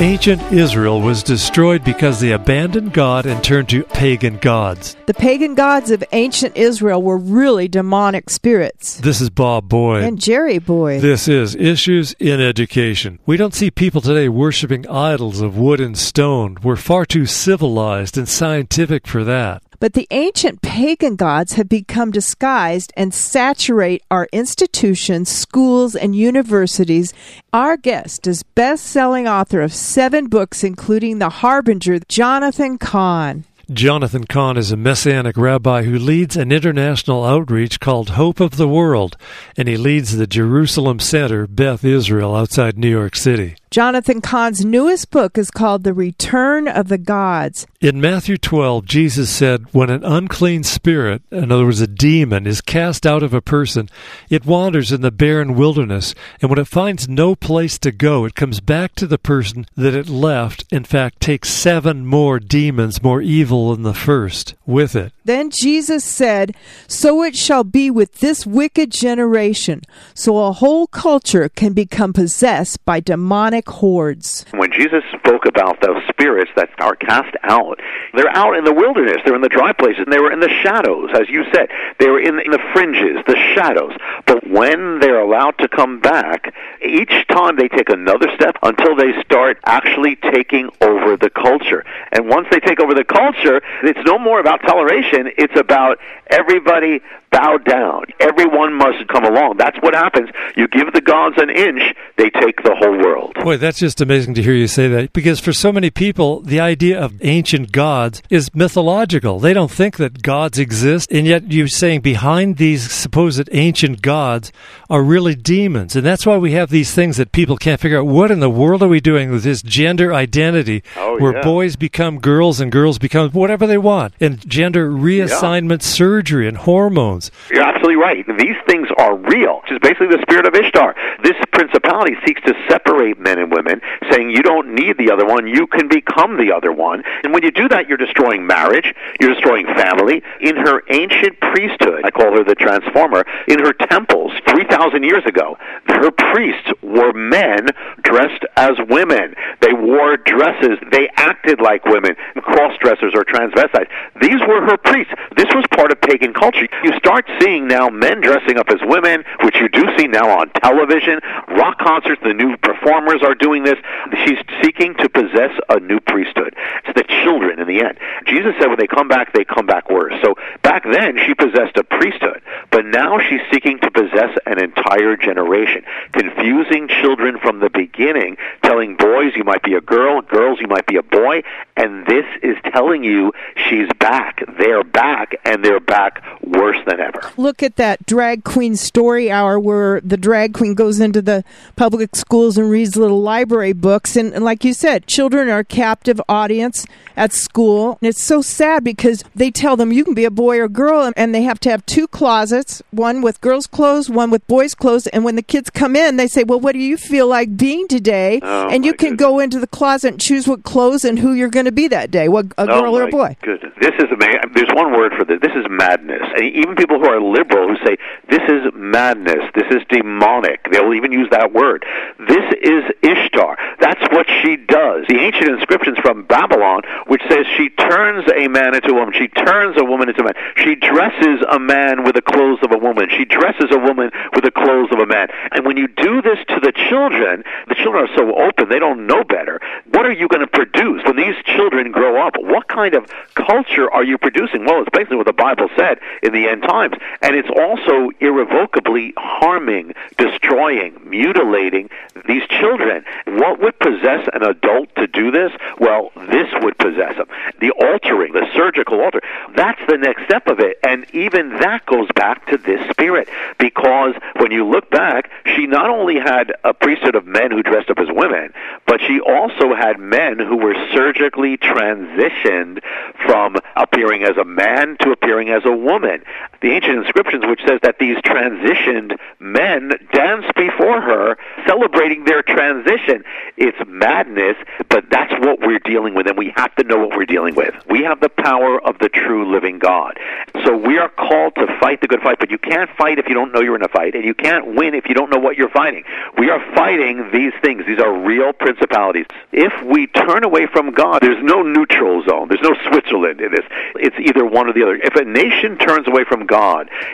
Ancient Israel was destroyed because they abandoned God and turned to pagan gods. The pagan gods of ancient Israel were really demonic spirits. This is Bob Boyd. And Jerry Boyd. This is Issues in Education. We don't see people today worshiping idols of wood and stone. We're far too civilized and scientific for that. But the ancient pagan gods have become disguised and saturate our institutions, schools, and universities. Our guest is best selling author of seven books, including The Harbinger, Jonathan Cahn. Jonathan Cahn is a Messianic rabbi who leads an international outreach called Hope of the World, and he leads the Jerusalem Center, Beth Israel, outside New York City. Jonathan Cahn's newest book is called The Return of the Gods. In Matthew 12, Jesus said, When an unclean spirit, in other words, a demon, is cast out of a person, it wanders in the barren wilderness, and when it finds no place to go, it comes back to the person that it left, in fact, takes seven more demons, more evil than the first, with it. Then Jesus said, So it shall be with this wicked generation. So a whole culture can become possessed by demonic demonic hordes. When Jesus spoke about those spirits that are cast out, they're out in the wilderness, they're in the dry places, and they were in the shadows, as you said. They were in the fringes, the shadows. But when they're allowed to come back, each time they take another step until they start actually taking over the culture. And once they take over the culture, it's no more about toleration, it's about everybody bow down. Everyone must come along. That's what happens. You give the gods an inch, they take the whole world. Boy, that's just amazing to hear you say that because for so many people, the idea of ancient gods is mythological. They don't think that gods exist, and yet you're saying behind these supposed ancient gods are really demons. And that's why we have these things that people can't figure out what in the world are we doing with this gender identity oh, where yeah. boys become girls and girls become whatever they want, and gender reassignment yeah. surgery and hormones. You're absolutely right. These things are real, which is basically the spirit of Ishtar. This principality seeks to separate men and women, saying you don't need the other one, you can become the other one. And when you do that, you're destroying marriage, you're destroying family. In her ancient priesthood, I call her the transformer, in her temples 3,000 years ago, her priests were men dressed as women. They wore dresses, they acted like women, cross dressers or transvestites. These were her priests. This was part of pagan culture. You start seeing now men dressing up as women, which you do see now on television. Rock concerts, the new performers are doing this. She's seeking to possess a new priesthood. It's the children in the end. Jesus said when they come back, they come back worse. So back then, she possessed a priesthood, but now she's seeking to possess an entire generation, confusing children from the beginning, telling boys you might be a girl, girls you might be a boy, and this is telling you she's back. They're back, and they're back worse than ever. Look at that drag queen story hour where the drag queen goes into the public schools and reads little library books. And, and like you said, children are a captive audience at school. And it's so sad because they tell them you can be a boy or girl, and they have to have two closets one with girls' clothes, one with boys' clothes. And when the kids come in, they say, Well, what do you feel like being today? Oh, and you can goodness. go into the closet and choose what clothes and who you're going to be that day, what a Oh, girl or a boy. Goodness. This is amazing. There's one word for this. This is madness. And even people who are liberal who say this is madness, this is demonic. They'll even use that word. This is Ishtar. That's what she does. The ancient inscriptions from Babylon, which says she turns a man into a woman, she turns a woman into a man. She dresses a man with the clothes of a woman. She dresses a woman with the clothes of a man. And when you do this to the children, the children are so open, they don't know better. What are you going to produce when these children grow up? What kind of culture are you producing? Well, it's basically what the Bible said in the end times. And it's also irrevocably harming, destroying, mutilating these children. What would possess an adult to do this? Well, this would possess them. The altering, the surgical altar, that's the next step of it. And even that goes back to this spirit. Because when you look back, she not only had a priesthood of men who dressed up as women, but she also had men who were surgically transitioned from appearing as a man to appearing as a woman. The ancient inscriptions, which says that these transitioned men dance before her, celebrating their transition. It's madness, but that's what we're dealing with, and we have to know what we're dealing with. We have the power of the true living God. So we are called to fight the good fight, but you can't fight if you don't know you're in a fight, and you can't win if you don't know what you're fighting. We are fighting these things. These are real principalities. If we turn away from God, there's no neutral zone. There's no Switzerland in this. It's either one or the other. If a nation turns away from God,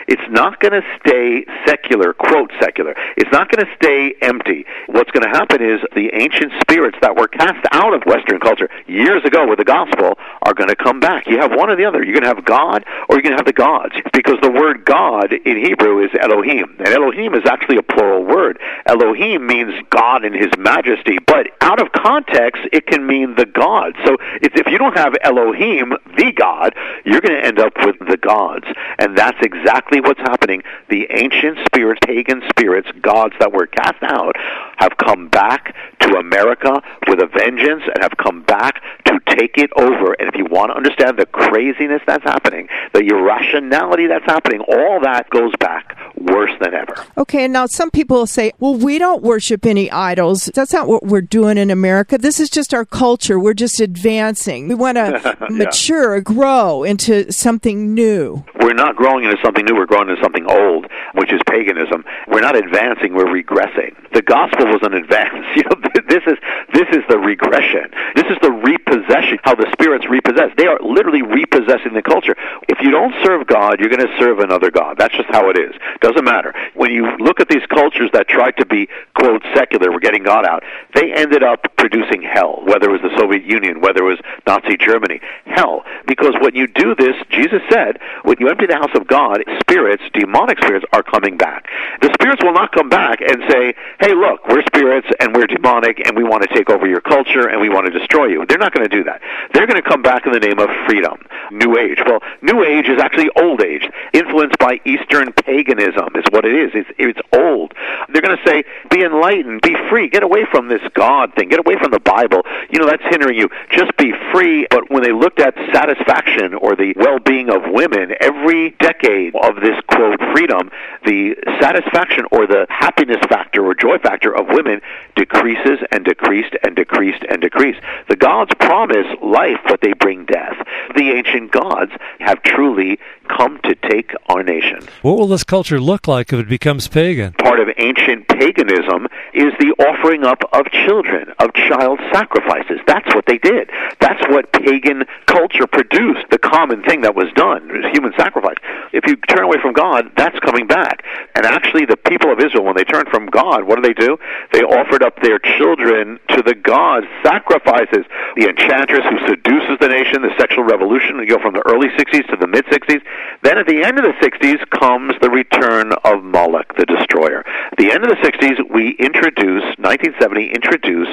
it's not going to stay secular, quote secular. It's not going to stay empty. What's going to happen is the ancient spirits that were cast out of Western culture years ago with the gospel are going to come back. You have one or the other. You're going to have God or you're going to have the gods. Because the word God in Hebrew is Elohim. And Elohim is actually a plural word. Elohim means God in his majesty, but out of context, it can mean the God. So if you don't have Elohim, the God, you're going to end up with the gods. And that's exactly what's happening. The ancient spirits, pagan spirits, gods that were cast out, have come back to America with a vengeance and have come back to take it over. And if you want to understand the craziness that's happening, the irrationality that's happening, all that goes back worse than ever. Okay, and now some people will say, well, we don't worship any idols. That's not what we're doing in America. This is just our culture. We're just advancing. We want to yeah. mature, grow into something new. We're not growing into something new. We're growing into something old, which is paganism. We're not advancing. We're regressing. The gospel was an advance. You know, this is this is the regression. This is the repossession. How the spirits repossess. They are literally repossessing the culture. If you don't serve God, you're going to serve another god. That's just how it is. Doesn't matter. When you look at these cultures that tried to be quote secular, we're getting God out. They ended up producing hell. Whether it was the Soviet Union, whether it was Nazi Germany, hell. Because when you do this, Jesus said, when you empty the house of God, spirits, demonic spirits, are coming back. The spirits will not come back and say, "Hey, look, we're spirits and we're demonic and we want to take over your culture and we want to destroy you." They're not going to do that. They're going to come back in the name of freedom, New Age. Well, New Age is actually Old Age, influenced by Eastern paganism. Is what it is. It's, it's old. They're going to say, "Be enlightened, be free, get away from this God thing, get away from the Bible." You know that's hindering you. Just be free. But when they looked at satisfaction or the well-being of women, every decade of this quote freedom, the satisfaction or the happiness factor or joy factor of women decreases and decreased and decreased and decreased. The gods promise life, but they bring death. The ancient gods have truly come to take our nation. What will this culture look like if it becomes pagan? Part of ancient paganism is the offering up of children, of child sacrifices. That's what they did. That's what pagan culture produced, the common thing that was done, was human sacrifice. If you turn away from God, that's coming back. And actually, the people of Israel, when they turned from God, what do they do? They offered up their children to the gods, sacrifices. The enchantress who seduces the nation, the sexual revolution, we go from the early 60s to the mid 60s. Then at the end of the 60s comes the return of Moloch, the destroyer. At the end of the 60s, we introduce, 1970, introduce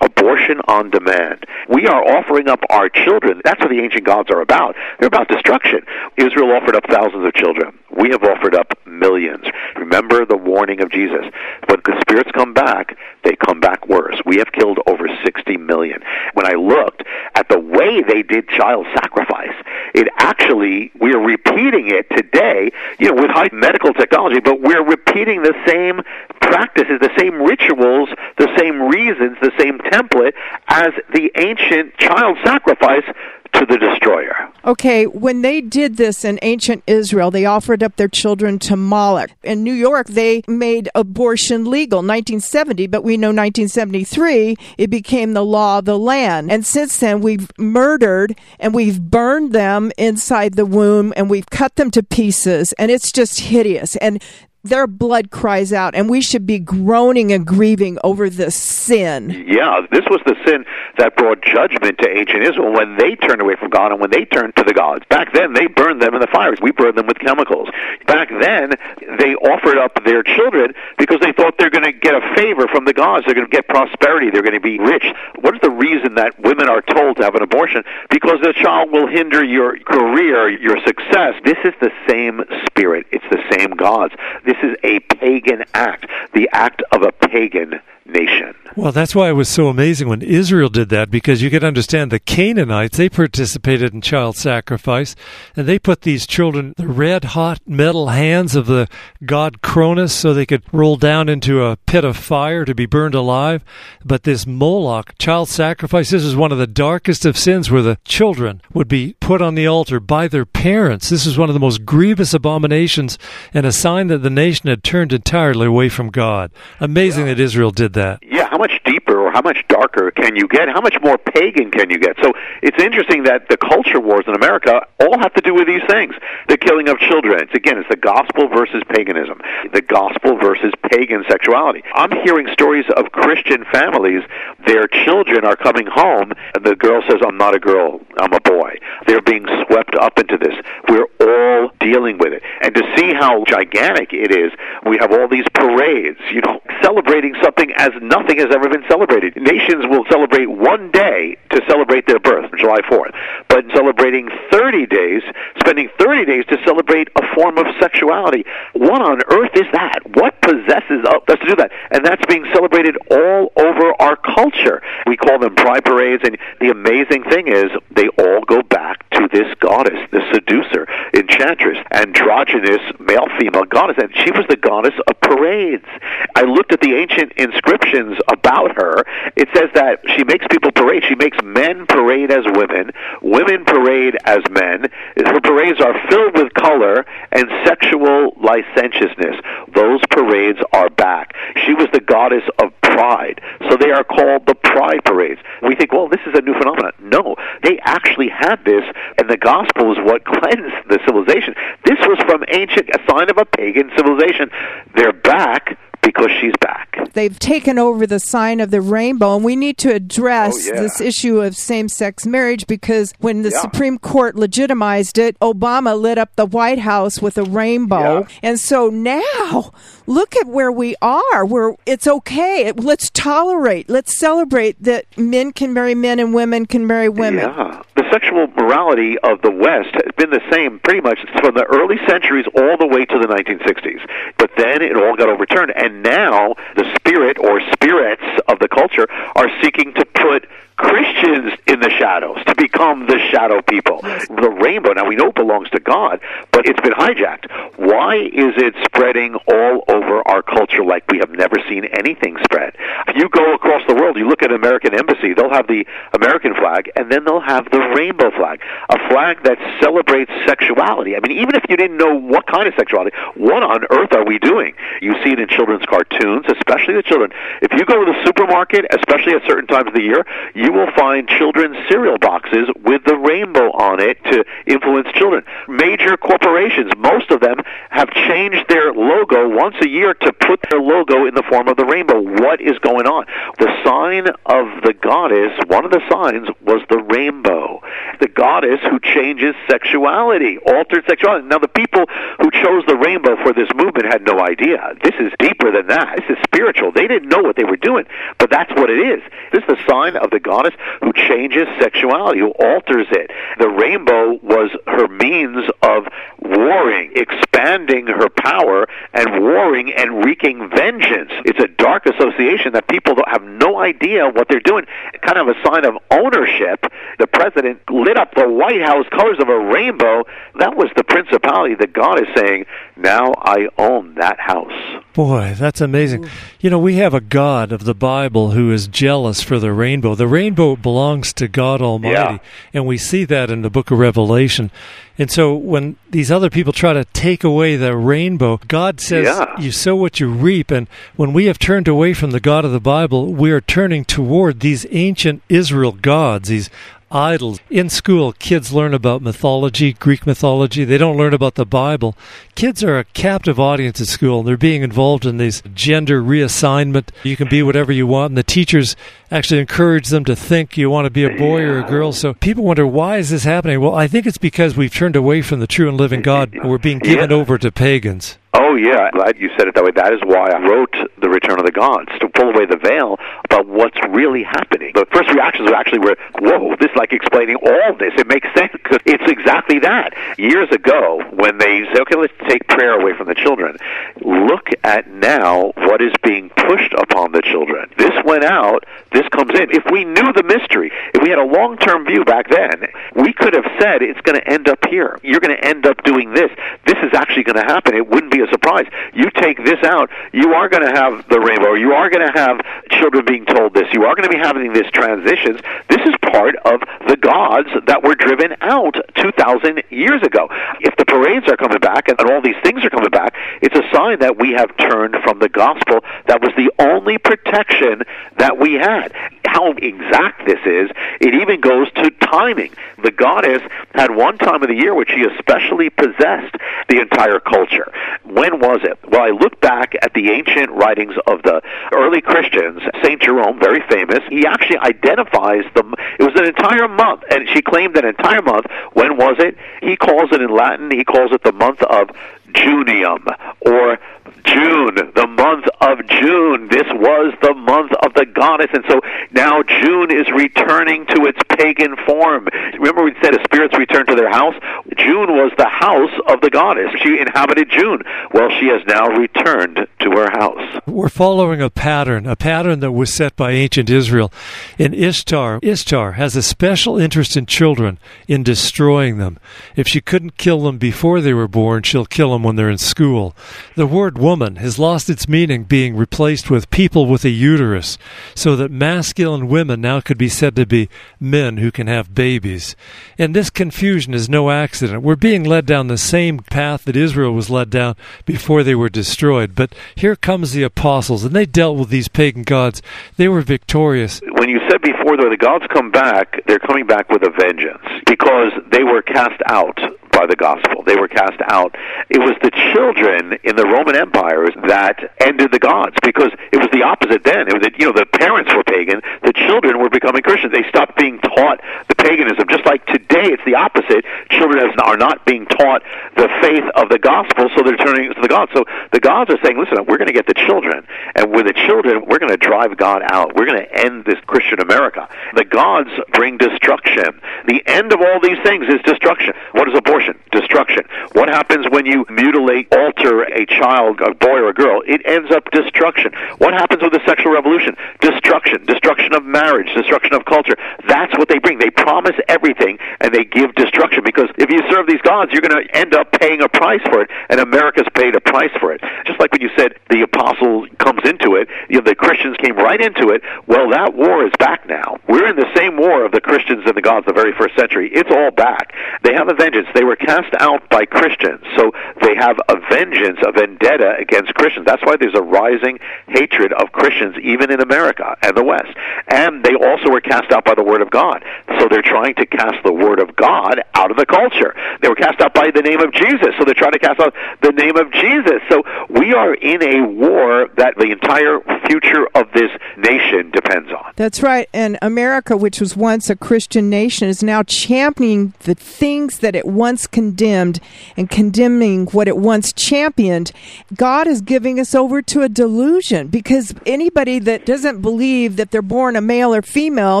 abortion on demand. We are offering up our children. That's what the ancient gods are about. They're about destruction. Israel offered up thousands of children. We have offered up millions. Remember the warning of Jesus. When the spirits come back, they come back worse. We have killed over 60 million. When I looked at the way they did child sacrifice, it actually, we are repeating it today, you know, with high medical technology, but we're repeating the same practices, the same rituals, the same reasons, the same template as the ancient child sacrifice to the destroyer. Okay, when they did this in ancient Israel, they offered up their children to Moloch. In New York, they made abortion legal 1970, but we know 1973 it became the law of the land. And since then, we've murdered and we've burned them inside the womb and we've cut them to pieces, and it's just hideous. And their blood cries out, and we should be groaning and grieving over this sin. Yeah, this was the sin that brought judgment to ancient Israel when they turned away from God and when they turned to the gods. Back then, they burned them in the fires. We burned them with chemicals. Back then, they offered up their children because they thought they're going to get a favor from the gods. They're going to get prosperity. They're going to be rich. What is the reason that women are told to have an abortion? Because the child will hinder your career, your success. This is the same spirit. It's the same gods. This is a pagan act, the act of a pagan nation. Well, that's why it was so amazing when Israel did that because you could understand the Canaanites, they participated in child sacrifice and they put these children the red hot metal hands of the god Cronus so they could roll down into a pit of fire to be burned alive. But this Moloch, child sacrifice, this is one of the darkest of sins where the children would be put on the altar by their parents. This is one of the most grievous abominations and a sign that the nation had turned entirely away from God. Amazing yeah. that Israel did that. Yeah, how much deeper or how much darker can you get? How much more pagan can you get? So it's interesting that the culture wars in America all have to do with these things. The killing of children. It's again, it's the gospel versus paganism. The gospel versus pagan sexuality. I'm hearing stories of Christian families, their children are coming home and the girl says, I'm not a girl, I'm a boy. They're being swept up into this. We're all dealing with it. And to see how gigantic it is, we have all these parades, you know, celebrating something as nothing has ever been celebrated. Nations will celebrate one day to celebrate their birth, July 4th, but celebrating 30 days, spending 30 days to celebrate a form of sexuality. What on earth is that? What possesses us to do that? And that's being celebrated all over our culture. We call them pride parades, and the amazing thing is they all go back this goddess, the seducer, enchantress, androgynous male female goddess, and she was the goddess of parades. I looked at the ancient inscriptions about her. It says that she makes people parade. She makes men parade as women, women parade as men. Her parades are filled with color and sexual licentiousness. Those parades are back. She was the goddess of pride. So they are called the pride parades. We think, well, this is a new phenomenon. No, they actually had this, and the gospel is what cleansed the civilization. This was from ancient, a sign of a pagan civilization. They're back because she's back. They've taken over the sign of the rainbow, and we need to address oh, yeah. this issue of same sex marriage because when the yeah. Supreme Court legitimized it, Obama lit up the White House with a rainbow. Yeah. And so now, look at where we are, where it's okay. Let's tolerate, let's celebrate that men can marry men and women can marry women. Yeah. The sexual morality of the West has been the same pretty much from the early centuries all the way to the 1960s. But then it all got overturned. And and now the spirit or spirits of the culture are seeking to put Christians in the shadows to become the shadow people. The rainbow, now we know it belongs to God, but it's been hijacked. Why is it spreading all over our culture like we have never seen anything spread? If you go across the world, you look at an American embassy, they'll have the American flag, and then they'll have the rainbow flag, a flag that celebrates sexuality. I mean, even if you didn't know what kind of sexuality, what on earth are we doing? You see it in children's cartoons, especially the children. If you go to the supermarket, especially at certain times of the year, you you will find children's cereal boxes with the rainbow on it to influence children. Major corporations, most of them, have changed their logo once a year to put their logo in the form of the rainbow. What is going on? The sign of the goddess, one of the signs, was the rainbow. The goddess who changes sexuality, altered sexuality. Now, the people who chose the rainbow for this movement had no idea. This is deeper than that. This is spiritual. They didn't know what they were doing, but that's what it is. This is the sign of the goddess goddess who changes sexuality, who alters it. The rainbow was her means of warring, expanding her power, and warring and wreaking vengeance. It's a dark association that people don't have no idea what they're doing. Kind of a sign of ownership. The president lit up the White House colors of a rainbow. That was the principality that God is saying, now I own that house. Boy, that's amazing. You know, we have a God of the Bible who is jealous for the rainbow. The rainbow belongs to God Almighty, yeah. and we see that in the book of Revelation. And so when these other people try to take away the rainbow, God says, yeah. You sow what you reap. And when we have turned away from the God of the Bible, we are turning toward these ancient Israel gods, these idols. In school, kids learn about mythology, Greek mythology. They don't learn about the Bible. Kids are a captive audience at school. They're being involved in these gender reassignment. You can be whatever you want, and the teachers actually encourage them to think you want to be a boy or a girl. So people wonder why is this happening? Well, I think it's because we've turned away from the true and living God. We're being given yeah. over to pagans. Oh yeah. Glad you said it that way. That is why I wrote The Return of the Gods, to pull away the veil about what's really happening. The first reactions were actually were, whoa, this is like explaining all this. It makes sense it's exactly that. Years ago, when they say, okay, let's take prayer away from the children, look at now what is being pushed upon the children. This went out, this comes in. If we knew the mystery, if we had a long term view back then, we could have said it's going to end up here. You're going to end up doing this. This is actually going to happen. It wouldn't be a surprise. You take this out, you are going to have the rainbow. You are going to have children being told this. You are going to be having these transitions. This is part of the gods that were driven out 2,000 years ago. If the parades are coming back and, all these things are coming back, it's a sign that we have turned from the gospel that was the only protection that we had. How exact this is, it even goes to timing. The goddess had one time of the year which she especially possessed the entire culture. When was it? Well, I look back at the ancient writings of the early Christians. St. Jerome, very famous, he actually identifies them. It was an entire month, and she claimed an entire month. When was it? He calls it in Latin, he calls it the month of Junium, or June, the month of June. This was the month of the goddess, and so now June is returning to its pagan form. Remember, we said as spirits return to their house. June was the house of the goddess. She inhabited June. Well, she has now returned to her house. We're following a pattern, a pattern that was set by ancient Israel. In Ishtar, Ishtar has a special interest in children, in destroying them. If she couldn't kill them before they were born, she'll kill them when they're in school. The word woman has lost its meaning, being replaced with people with a uterus, so that masculine women now could be said to be men who can have babies. And this confusion is no accident. We're being led down the same path that Israel was led down before they were destroyed. But here comes the apostles, and they dealt with these pagan gods. They were victorious. When you said before, though, the gods come back, they're coming back with a vengeance because they were cast out by the gospel. They were cast out. It was the children in the Roman empires that ended the gods because it was the opposite then. It was that, you know, the parents were pagan, the children were becoming Christians. They stopped being taught the paganism. Just like today, it's the opposite. Children are not being taught the faith of the gospel, so they're turning to the gods. So the gods are saying, listen, we're going to get the children, and with the children, we're going to drive God out. We're going to end this Christian America. The gods bring destruction. The end of all these things is destruction. What is abortion? Destruction. What happens when you mutilate, alter a child, a boy or a girl? It ends up destruction. What happens with the sexual revolution? Destruction. Destruction of marriage. Destruction of culture. That's what they bring. They promise everything and they give destruction because if you serve these gods, you're going to end up paying a price for it, and America's paid a price for it. Just like when you said the apostle comes into it, you know, the Christians came right into it. Well, that war is back now. We're in the same war of the Christians and the gods the very first century. It's all back. They have a vengeance. They were cast out by Christians, so they have a vengeance, a vendetta against Christians. That's why there's a rising hatred of Christians even in America and the West. And they also were cast out by the Word of God. So they're trying to cast the Word of God out of the culture. They were cast out by the name of Jesus, so they're trying to cast out the name of Jesus. So we are in a war that the entire future of this nation depends on. That's right. And America, which was once a Christian nation, is now championing the things that it once condemned and condemning what it once championed. God is giving us over to a delusion because anybody that doesn't believe that they're born a male or female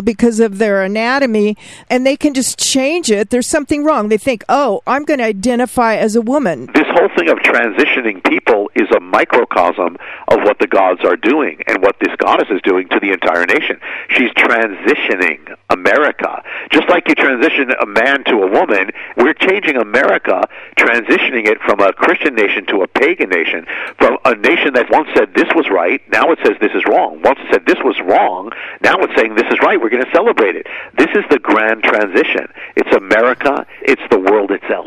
because of their anatomy and they can just change it, there's something wrong. They think, oh, I'm going to identify as a woman. This whole thing of transitioning people is a microcosm of what the gods are doing and what this goddess is doing to the entire nation. She's transitioning America. Just like you transition a man to a woman, we're changing America, transitioning it from a Christian nation to a pagan nation, from a nation that once said this was right, now it says this is wrong. Once it said this was wrong, now it's saying this is right. We're going to celebrate it. This is the grand transition. It's America, it's the world itself.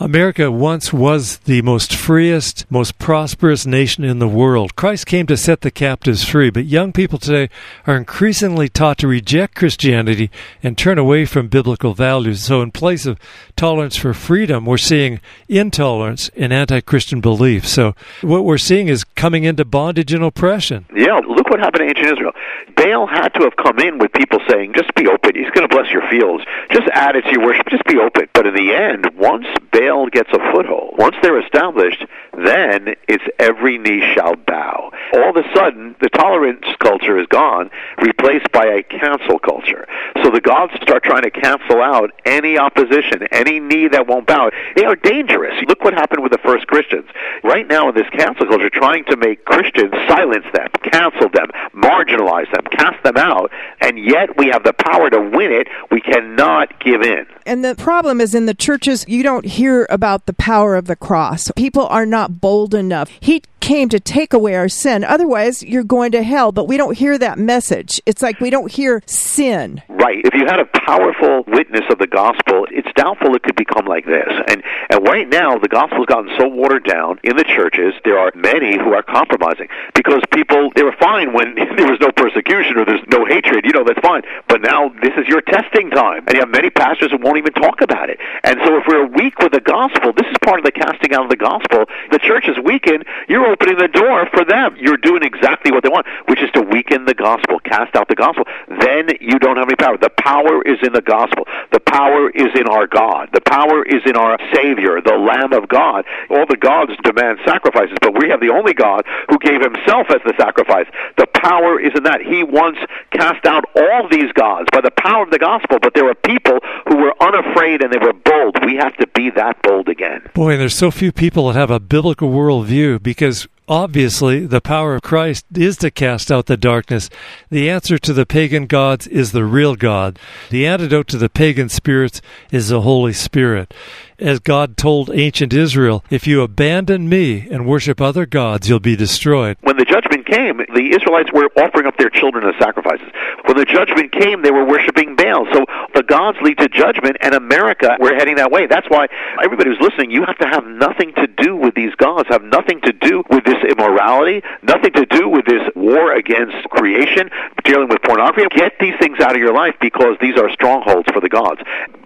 America once was the most freest, most prosperous nation in the world. Christ came to set the captives free, but young people today are increasingly taught to reject Christianity and turn away from biblical values. So, in place of tolerance for freedom, we're seeing intolerance and anti Christian belief. So, what we're seeing is coming into bondage and oppression. Yeah, look what happened to ancient Israel. Baal had to have come in with people saying, just be open. He's going to bless your fields. Just add it to your worship. Just be open. But in the end, once Baal Baal gets a foothold, once they're established, then it's every knee shall bow. All of a sudden, the tolerance culture is gone, replaced by a cancel culture. So the gods start trying to cancel out any opposition, any knee that won't bow. They are dangerous. Look what happened with the first Christians. Right now in this cancel culture, trying to make Christians silence them, cancel them, marginalize them, cast them out, and yet we have the power to win it. We cannot give in. And the problem is in the churches, you don't hear about the power of the cross. People are not bold enough. He came to take away our sin. Otherwise, you're going to hell, but we don't hear that message. It's like we don't hear sin. Right. If you had a powerful witness of the gospel, it's doubtful it could become like this. And and right now the gospel's gotten so watered down in the churches, there are many who are compromising because people they were fine when there was no persecution or there's no hatred, you know, that's fine. But now this is your testing time. And you have many pastors who won't even talk about it. And so if we're weak with the gospel, this is part of the casting out of the gospel. The church is weakened, you're opening the door for them. You're doing exactly what they want, which is to weaken the gospel, cast out the gospel. Then you don't have any power. The power is in the gospel. The power is in our God. The power is in our Savior, the Lamb of God. All the gods demand sacrifices, but we have the only God who gave himself as the sacrifice. The power is in that. He once cast out all these gods by the power of the gospel, but there were people who were unafraid and they were bold. We have to be that bold again. Boy, there's so few people that have a biblical worldview because obviously the power of Christ is to cast out the darkness. The answer to the pagan gods is the real God. The antidote to the pagan spirits is the Holy Spirit. As God told ancient Israel, if you abandon me and worship other gods, you'll be destroyed. When the judgment came, the Israelites were offering up their children as sacrifices. When the judgment came, they were worshiping Baal. So the gods lead to judgment, and America, we're heading that way. That's why everybody who's listening, you have to have nothing to do with these gods, have nothing to do with this immorality, nothing to do with this war against creation, dealing with pornography. Get these things out of your life because these are strongholds for the gods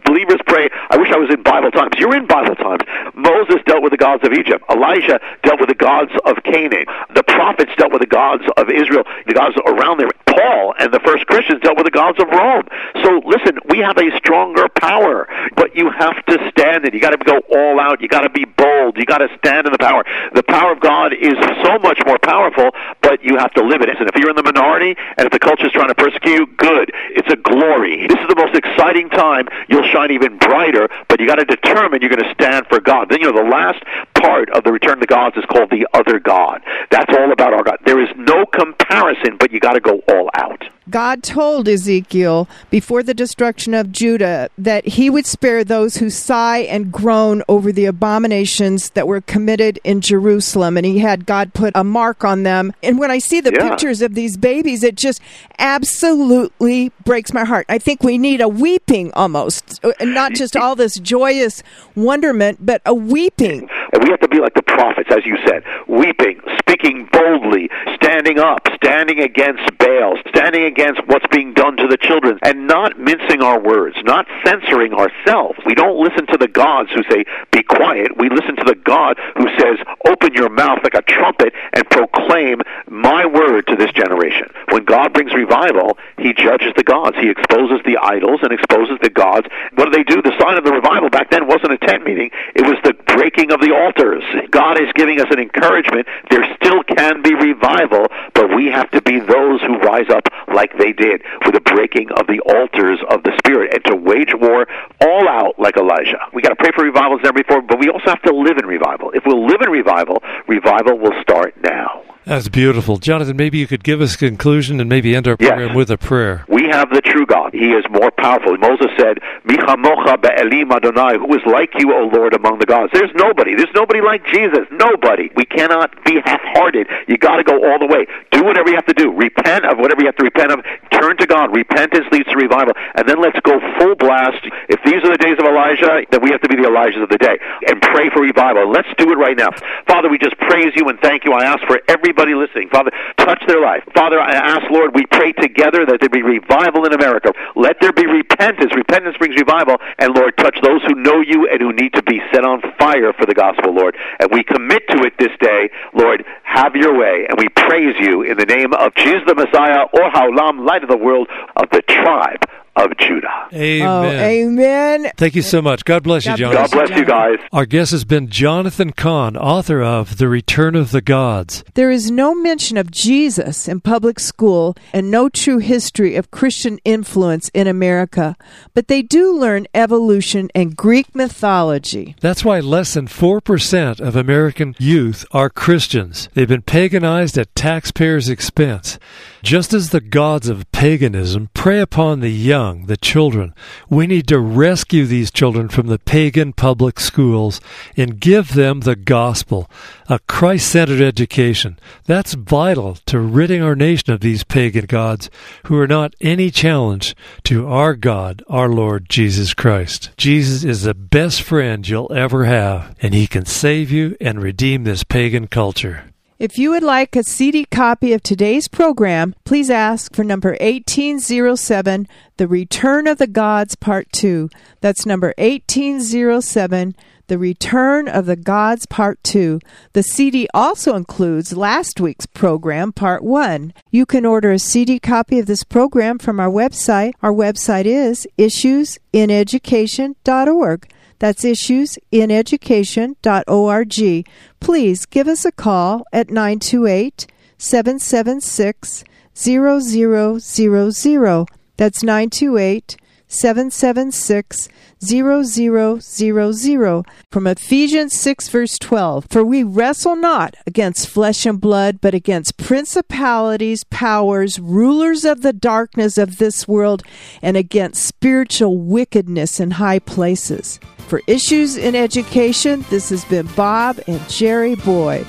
believers pray. I wish I was in Bible times. You're in Bible times. Moses dealt with the gods of Egypt. Elijah dealt with the gods of Canaan. The prophets dealt with the gods of Israel, the gods around there. Paul and the first Christians dealt with the gods of Rome. So listen, we have a stronger power, but you have to stand it. You got to go all out. You got to be bold. You got to stand in the power. The power of God is so much more powerful, but you have to live it. And if you're in the minority and if the culture is trying to persecute you, good. It's a glory. This is the most exciting time. You'll shine even brighter, but you got to determine you're going to stand for God. Then you know the last part of the return of the gods is called the other God. That's all about our God. There is no comparison, but you got to go all out. God told Ezekiel before the destruction of Judah that he would spare those who sigh and groan over the abominations that were committed in Jerusalem. And he had God put a mark on them. And when I see the Yeah. pictures of these babies, it just absolutely breaks my heart. I think we need a weeping almost, and not just all this joyous wonderment, but a weeping. And we have to be like the prophets, as you said, weeping, speaking boldly, standing up, standing against Baal, standing against what's being done to the children, and not mincing our words, not censoring ourselves. We don't listen to the gods who say, be quiet. We listen to the God who says, open your mouth like a trumpet and proclaim my word to this generation. When God brings revival, he judges the gods. He exposes the idols and exposes the gods. What do they do? The sign of the revival back then wasn't a tent meeting. It was the breaking of the altars. God is giving us an encouragement. There still can be revival, but we have to be those who rise up like they did with the breaking of the altars of the Spirit and to wage war all out like Elijah. We got to pray for revival as never before, but we also have to live in revival. If we'll live in revival, revival will start now. That's beautiful. Jonathan, maybe you could give us a conclusion and maybe end our Yes. program with a prayer. We have the true God. He is more powerful. Moses said, Michamocha be'elim Adonai, who is like you, O Lord, among the gods. There's nobody. There's nobody like Jesus. Nobody. We cannot be half-hearted. You got to go all the way. Do whatever you have to do. Repent of whatever you have to repent of. Turn to God. Repentance leads to revival. And then let's go full blast. If these are the days Elijah, then we have to be the Elijahs of the day and pray for revival. Let's do it right now. Father, we just praise you and thank you. I ask for everybody listening. Father, touch their life. Father, I ask, Lord, we pray together that there be revival in America. Let there be repentance. Repentance brings revival. And Lord, touch those who know you and who need to be set on fire for the gospel, Lord. And we commit to it this day. Lord, have your way. And we praise you in the name of Jesus the Messiah, or Haolam, light of the world, of the tribe of Judah. Amen. Oh, amen. Thank you so much. God bless you, God John. God bless you guys. Our guest has been Jonathan Cahn, author of The Return of the Gods. There is no mention of Jesus in public school and no true history of Christian influence in America, but they do learn evolution and Greek mythology. That's why less than 4% of American youth are Christians. They've been paganized at taxpayers' expense. Just as the gods of paganism prey upon the young, the children, we need to rescue these children from the pagan public schools and give them the gospel, a Christ centered education. That's vital to ridding our nation of these pagan gods who are not any challenge to our God, our Lord Jesus Christ. Jesus is the best friend you'll ever have, and he can save you and redeem this pagan culture. If you would like a CD copy of today's program, please ask for number 1807, The Return of the Gods, Part 2. That's number 1807, The Return of the Gods, Part 2. The CD also includes last week's program, Part 1. You can order a CD copy of this program from our website. Our website is issuesineducation.org. That's issuesineducation.org. Please give us a call at 928 776 0000. That's 928 776 0000 from Ephesians 6 verse 12 for we wrestle not against flesh and blood but against principalities powers rulers of the darkness of this world and against spiritual wickedness in high places. For issues in education this has been Bob and Jerry Boyd